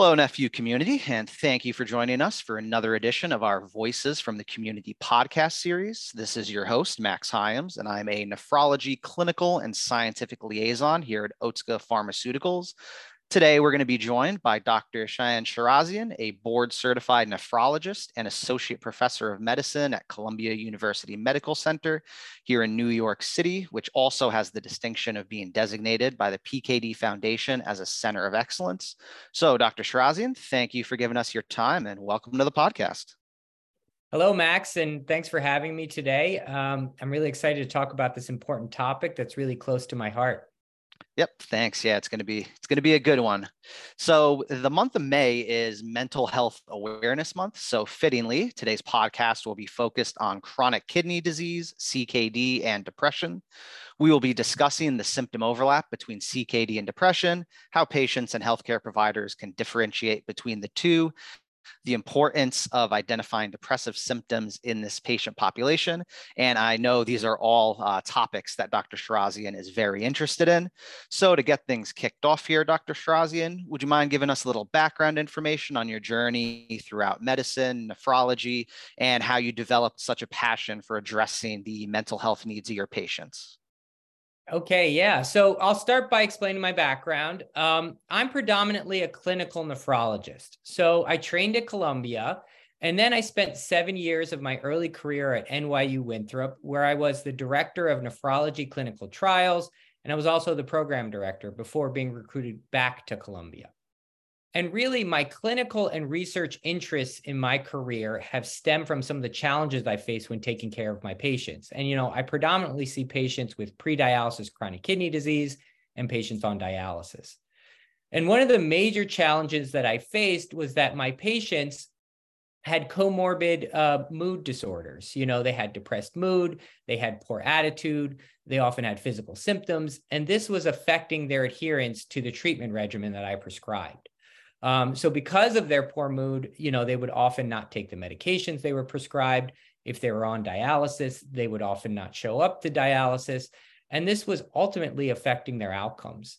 Hello, NephU community, and thank you for joining us for another edition of our Voices from the Community podcast series. This is your host, Max Hyams, and I'm a nephrology clinical and scientific liaison here at Otsuka Pharmaceuticals, Today, we're going to be joined by Dr. Shayan Shirazian, a board certified nephrologist and associate professor of medicine at Columbia University Medical Center here in New York City, which also has the distinction of being designated by the PKD Foundation as a center of excellence. So, Dr. Shirazian, thank you for giving us your time and welcome to the podcast. Hello, Max, and thanks for having me today. Um, I'm really excited to talk about this important topic that's really close to my heart. Yep, thanks. Yeah, it's going to be it's going to be a good one. So, the month of May is Mental Health Awareness Month, so fittingly, today's podcast will be focused on chronic kidney disease, CKD, and depression. We will be discussing the symptom overlap between CKD and depression, how patients and healthcare providers can differentiate between the two, the importance of identifying depressive symptoms in this patient population. And I know these are all uh, topics that Dr. Shirazian is very interested in. So to get things kicked off here, Dr. Shirazian, would you mind giving us a little background information on your journey throughout medicine, nephrology, and how you developed such a passion for addressing the mental health needs of your patients? Okay, yeah. So I'll start by explaining my background. Um, I'm predominantly a clinical nephrologist. So I trained at Columbia, and then I spent seven years of my early career at NYU Winthrop, where I was the director of nephrology clinical trials, and I was also the program director before being recruited back to Columbia. And really, my clinical and research interests in my career have stemmed from some of the challenges I face when taking care of my patients. And, you know, I predominantly see patients with pre dialysis chronic kidney disease and patients on dialysis. And one of the major challenges that I faced was that my patients had comorbid uh, mood disorders. You know, they had depressed mood, they had poor attitude, they often had physical symptoms, and this was affecting their adherence to the treatment regimen that I prescribed. Um, so because of their poor mood, you know, they would often not take the medications they were prescribed. If they were on dialysis, they would often not show up to dialysis. And this was ultimately affecting their outcomes.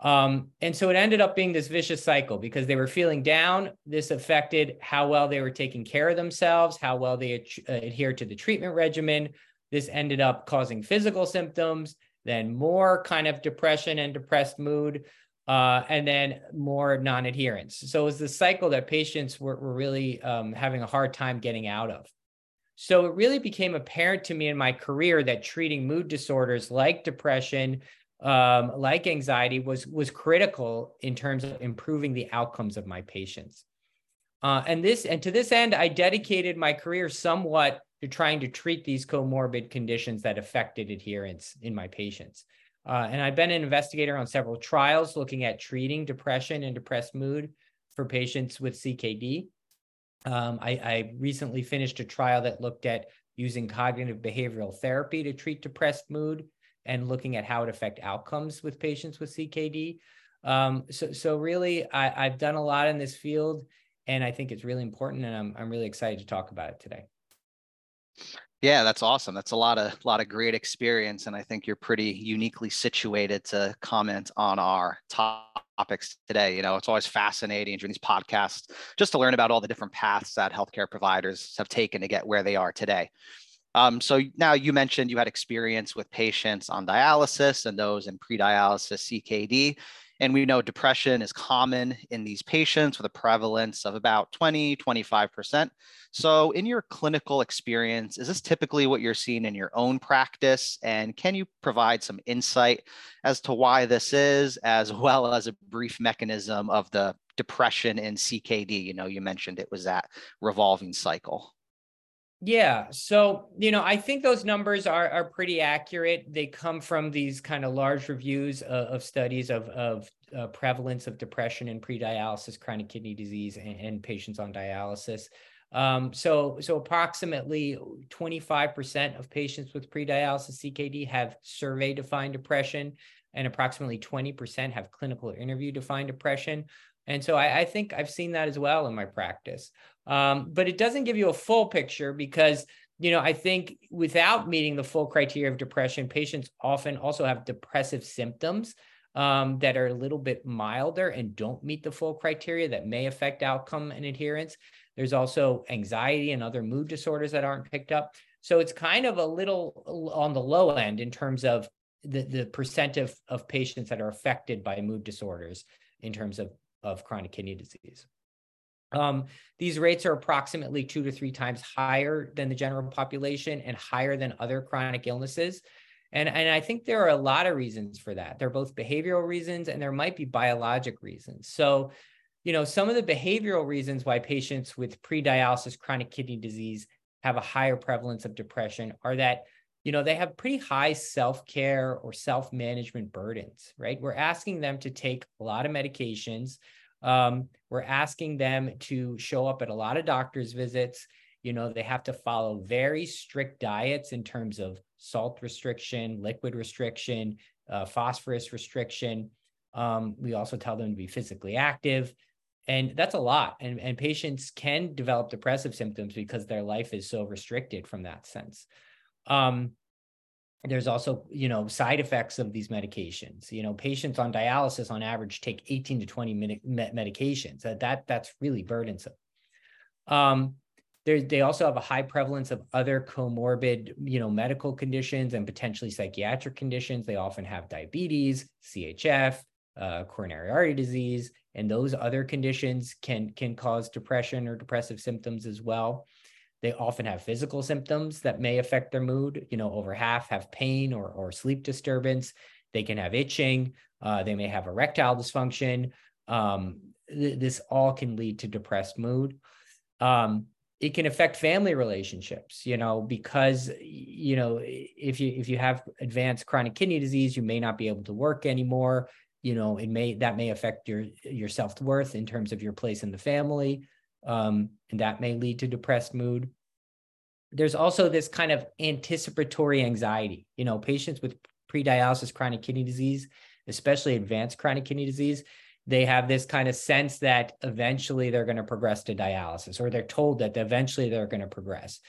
Um, and so it ended up being this vicious cycle because they were feeling down. This affected how well they were taking care of themselves, how well they ad- uh, adhered to the treatment regimen. This ended up causing physical symptoms, then more kind of depression and depressed mood uh, and then more non-adherence. So it was the cycle that patients were, were really um, having a hard time getting out of. So it really became apparent to me in my career that treating mood disorders like depression, um, like anxiety, was was critical in terms of improving the outcomes of my patients. Uh, and this and to this end, I dedicated my career somewhat to trying to treat these comorbid conditions that affected adherence in my patients. Uh, and I've been an investigator on several trials looking at treating depression and depressed mood for patients with CKD. Um, I, I, recently finished a trial that looked at using cognitive behavioral therapy to treat depressed mood and looking at how it affect outcomes with patients with CKD. Um, so, so really, I, I've done a lot in this field, and I think it's really important, and I'm, I'm really excited to talk about it today. Yeah, that's awesome. That's a lot of lot of great experience, and I think you're pretty uniquely situated to comment on our topics today. You know, it's always fascinating during these podcasts just to learn about all the different paths that healthcare providers have taken to get where they are today. Um, so now you mentioned you had experience with patients on dialysis and those in pre-dialysis CKD. And we know depression is common in these patients with a prevalence of about 20, 25%. So, in your clinical experience, is this typically what you're seeing in your own practice? And can you provide some insight as to why this is, as well as a brief mechanism of the depression in CKD? You know, you mentioned it was that revolving cycle. Yeah. So, you know, I think those numbers are are pretty accurate. They come from these kind of large reviews of, of studies of, of uh, prevalence of depression and pre-dialysis chronic kidney disease and, and patients on dialysis. Um, so, so approximately 25% of patients with pre-dialysis CKD have survey-defined depression, and approximately 20% have clinical interview-defined depression. And so I, I, think I've seen that as well in my practice. Um, but it doesn't give you a full picture because, you know, I think without meeting the full criteria of depression, patients often also have depressive symptoms. um, that are a little bit milder and don't meet the full criteria that may affect outcome and adherence. There's also anxiety and other mood disorders that aren't picked up. So it's kind of a little on the low end in terms of the, the percent of, of patients that are affected by mood disorders in terms of, of chronic kidney disease. Um, these rates are approximately two to three times higher than the general population and higher than other chronic illnesses. And, and I think there are a lot of reasons for that. There are both behavioral reasons and there might be biologic reasons. So, you know, some of the behavioral reasons why patients with pre-dialysis chronic kidney disease have a higher prevalence of depression are that you know they have pretty high self-care or self-management burdens right? We're asking them to take a lot of medications. Um, we're asking them to show up at a lot of doctor's visits. You know they have to follow very strict diets in terms of salt restriction liquid restriction uh, phosphorus restriction. Um, we also tell them to be physically active. And that's a lot. And, and patients can develop depressive symptoms because their life is so restricted from that sense um, there's also you know side effects of these medications. You know patients on dialysis on average take 18 to 20 minute medications. That, that that's really burdensome. Um, they also have a high prevalence of other comorbid you know medical conditions and potentially psychiatric conditions. They often have diabetes chf uh, coronary artery disease and those other conditions can can cause depression or depressive symptoms as well they often have physical symptoms that may affect their mood. You know, over half have pain or, or sleep disturbance. They can have itching. Uh, they may have erectile dysfunction. Um, th- this all can lead to depressed mood. Um, it can affect family relationships you know because you know if you if you have advanced chronic kidney disease you may not be able to work anymore you know it may that may affect your your self-worth in terms of your place in the family um, and that may lead to depressed mood. There's also this kind of anticipatory anxiety. You know, patients with pre-dialysis chronic kidney disease, especially advanced chronic kidney disease, they have this kind of sense that eventually they're going to progress to dialysis, or they're told that eventually they're going to progress.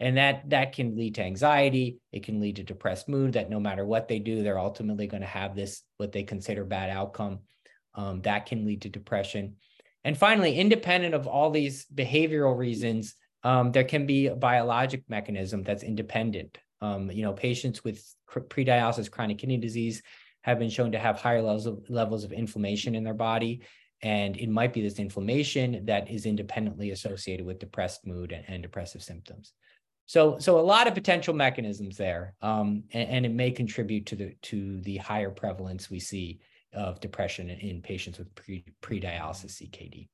And that that can lead to anxiety. It can lead to depressed mood. That no matter what they do, they're ultimately going to have this what they consider bad outcome. Um, that can lead to depression. And finally, independent of all these behavioral reasons, um, there can be a biologic mechanism that's independent. Um, you know, patients with pre-dialysis chronic kidney disease have been shown to have higher levels of, levels of inflammation in their body. And it might be this inflammation that is independently associated with depressed mood and, and depressive symptoms. So, so a lot of potential mechanisms there, um, and, and, it may contribute to the to the higher prevalence we see of depression in patients with pre, pre-dialysis CKD.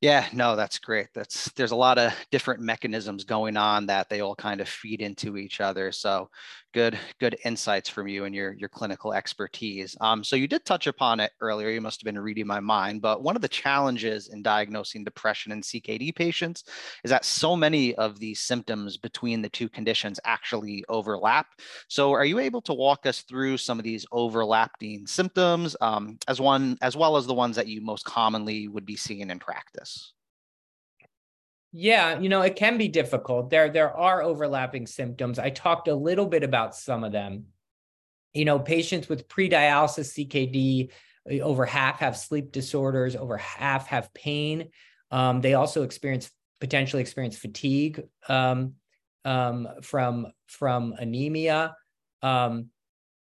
Yeah, no, that's great. That's there's a lot of different mechanisms going on that they all kind of feed into each other. So good, good insights from you and your your clinical expertise. Um, so you did touch upon it earlier. You must have been reading my mind, but one of the challenges in diagnosing depression in CKD patients is that so many of these symptoms between the two conditions actually overlap. So are you able to walk us through some of these overlapping symptoms, um, as one as well as the ones that you most commonly would be seeing in practice? Yeah, you know, it can be difficult. There there are overlapping symptoms. I talked a little bit about some of them. You know, patients with pre-dialysis CKD, eh, over half have sleep disorders, over half have pain. Um, they also experience potentially experience fatigue um, um, from from anemia. Um,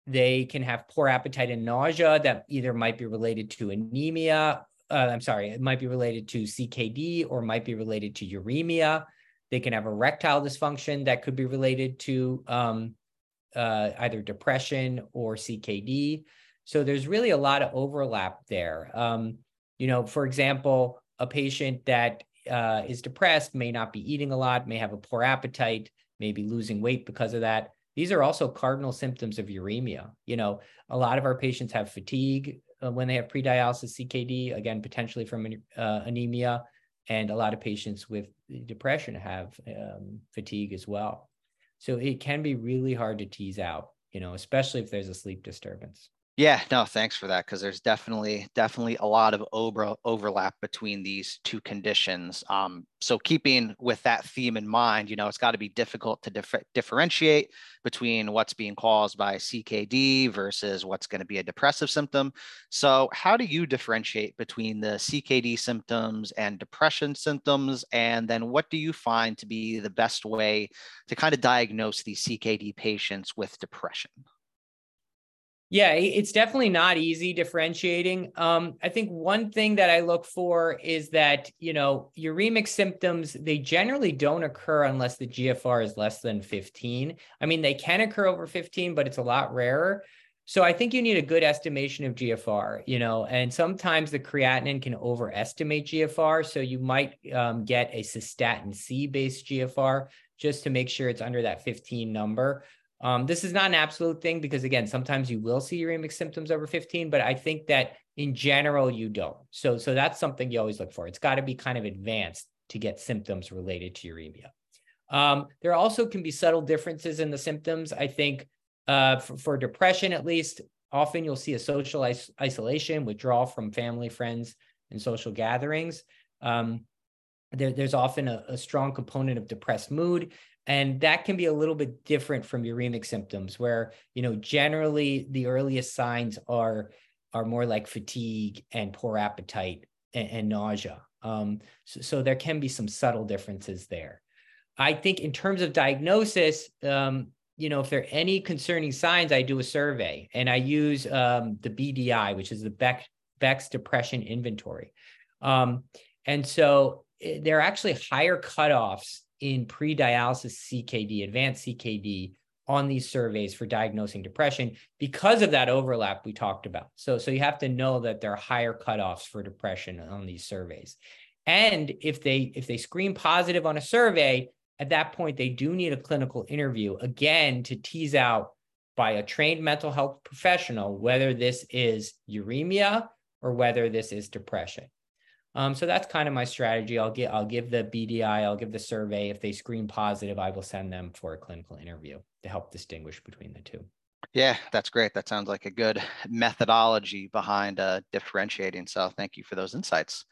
they can have poor appetite and nausea that either might be related to anemia uh, I'm sorry, it might be related to CKD or might be related to uremia. They can have erectile dysfunction that could be related to um, uh, either depression or CKD. So there's really a lot of overlap there. Um, you know, for example, a patient that uh, is depressed may not be eating a lot, may have a poor appetite, may be losing weight because of that. These are also cardinal symptoms of uremia. You know, a lot of our patients have fatigue uh, when they have pre-dialysis CKD, again, potentially from uh, anemia, and a lot of patients with depression have um, fatigue as well. So it can be really hard to tease out, you know, especially if there's a sleep disturbance. Yeah, no, thanks for that because there's definitely definitely a lot of over, overlap between these two conditions. Um, so keeping with that theme in mind, you know, it's got to be difficult to dif- differentiate between what's being caused by CKD versus what's going to be a depressive symptom. So how do you differentiate between the CKD symptoms and depression symptoms? And then what do you find to be the best way to kind of diagnose these CKD patients with depression? Yeah, it's definitely not easy differentiating. Um, I think one thing that I look for is that, you know, uremic symptoms, they generally don't occur unless the GFR is less than 15. I mean, they can occur over 15, but it's a lot rarer. So I think you need a good estimation of GFR, you know, and sometimes the creatinine can overestimate GFR. So you might um, get a cystatin C based GFR just to make sure it's under that 15 number. Um, this is not an absolute thing because again, sometimes you will see uremic symptoms over 15, but I think that in general you don't. So, so that's something you always look for. It's got to be kind of advanced to get symptoms related to uremia. Um, there also can be subtle differences in the symptoms. I think uh, for, for, depression, at least, often you'll see a social is- isolation, withdrawal from family, friends, and social gatherings. Um, there, there's often a, a, strong component of depressed mood and that can be a little bit different from uremic symptoms where you know generally the earliest signs are are more like fatigue and poor appetite and, and nausea. Um, so, so, there can be some subtle differences there. I think in terms of diagnosis um, you know if there are any concerning signs i do a survey and i use um, the bdi which is the Beck, beck's depression inventory. Um, and so eh, there are actually higher cutoffs in pre-dialysis CKD, advanced CKD on these surveys for diagnosing depression because of that overlap we talked about. So, so you have to know that there are higher cutoffs for depression on these surveys. And if they if they screen positive on a survey, at that point they do need a clinical interview again to tease out by a trained mental health professional whether this is uremia or whether this is depression. Um, so that's kind of my strategy. I'll get I'll give the BDI, I'll give the survey. If they screen positive, I will send them for a clinical interview to help distinguish between the two. Yeah, that's great. That sounds like a good methodology behind uh, differentiating. So thank you for those insights.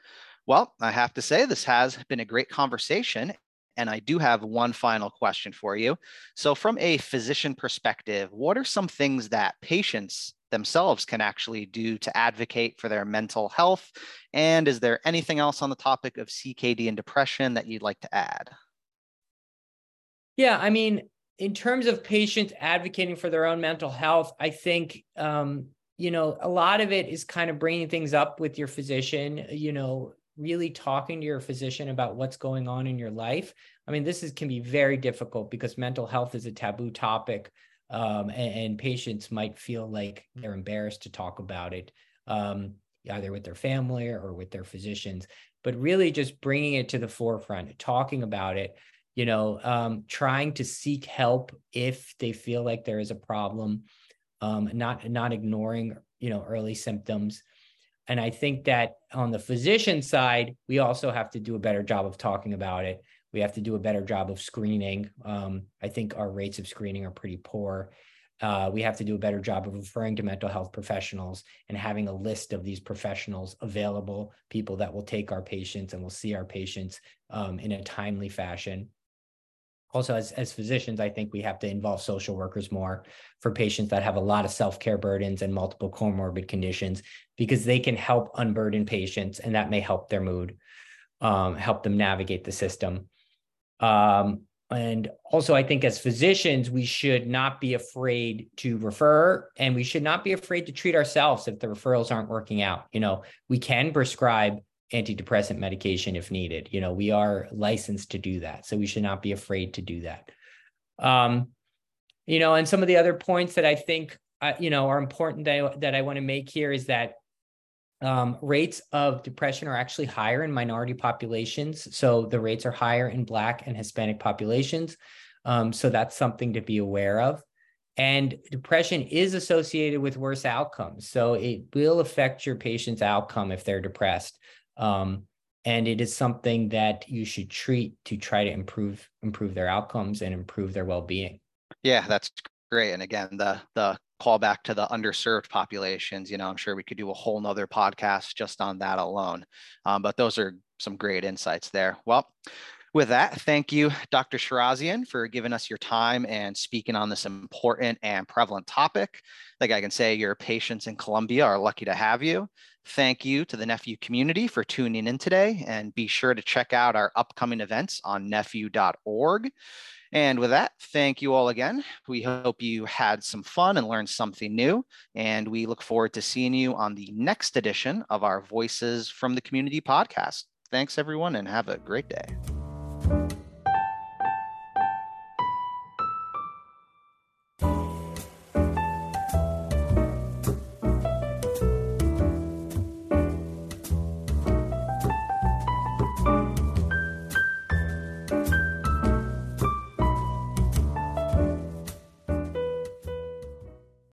Well, I have to say this has been a great conversation. And I do have one final question for you. So, from a physician perspective, what are some things that patients themselves can actually do to advocate for their mental health? And is there anything else on the topic of CKD and depression that you'd like to add? Yeah, I mean, in terms of patients advocating for their own mental health, I think, um, you know, a lot of it is kind of bringing things up with your physician, you know, really talking to your physician about what's going on in your life. I mean, this is can be very difficult because mental health is a taboo topic um, and, and, patients might feel like they're embarrassed to talk about it, um, either with their family or with their physicians. But really, just bringing it to the forefront, talking about it, you know, um, trying to seek help if they feel like there is a problem, um, not not ignoring, you know, early symptoms. And I think that on the physician side, we also have to do a better job of talking about it we have to do a better job of screening. Um, I think our rates of screening are pretty poor. Uh, we have to do a better job of referring to mental health professionals and having a list of these professionals available, people that will take our patients and will see our patients um, in a timely fashion. Also, as, as physicians, I think we have to involve social workers more for patients that have a lot of self care burdens and multiple comorbid conditions because they can help unburden patients and that may help their mood, um, help them navigate the system. Um, and also, I think as physicians, we should not be afraid to refer and we should not be afraid to treat ourselves if the referrals aren't working out. You know, we can prescribe antidepressant medication if needed. You know, we are licensed to do that. So we should not be afraid to do that. Um, you know, and some of the other points that I think, uh, you know, are important that I, that I want to make here is that um, rates of depression are actually higher in minority populations. So the rates are higher in Black and Hispanic populations. Um, so that's something to be aware of. And depression is associated with worse outcomes. So it will affect your patient's outcome if they're depressed. Um, and it is something that you should treat to try to improve improve their outcomes and improve their well-being. Yeah, that's great. And again, the the call back to the underserved populations, you know, I'm sure we could do a whole nother podcast just on that alone. Um, but those are some great insights there. Well, with that, thank you, Dr. Shirazian, for giving us your time and speaking on this important and prevalent topic. Like I can say, your patients in Columbia are lucky to have you. Thank you to the NephU community for tuning in today, and be sure to check out our upcoming events on nephu.org. And with that, thank you all again. We hope you had some fun and learned something new. And we look forward to seeing you on the next edition of our Voices from the Community podcast. Thanks, everyone, and have a great day.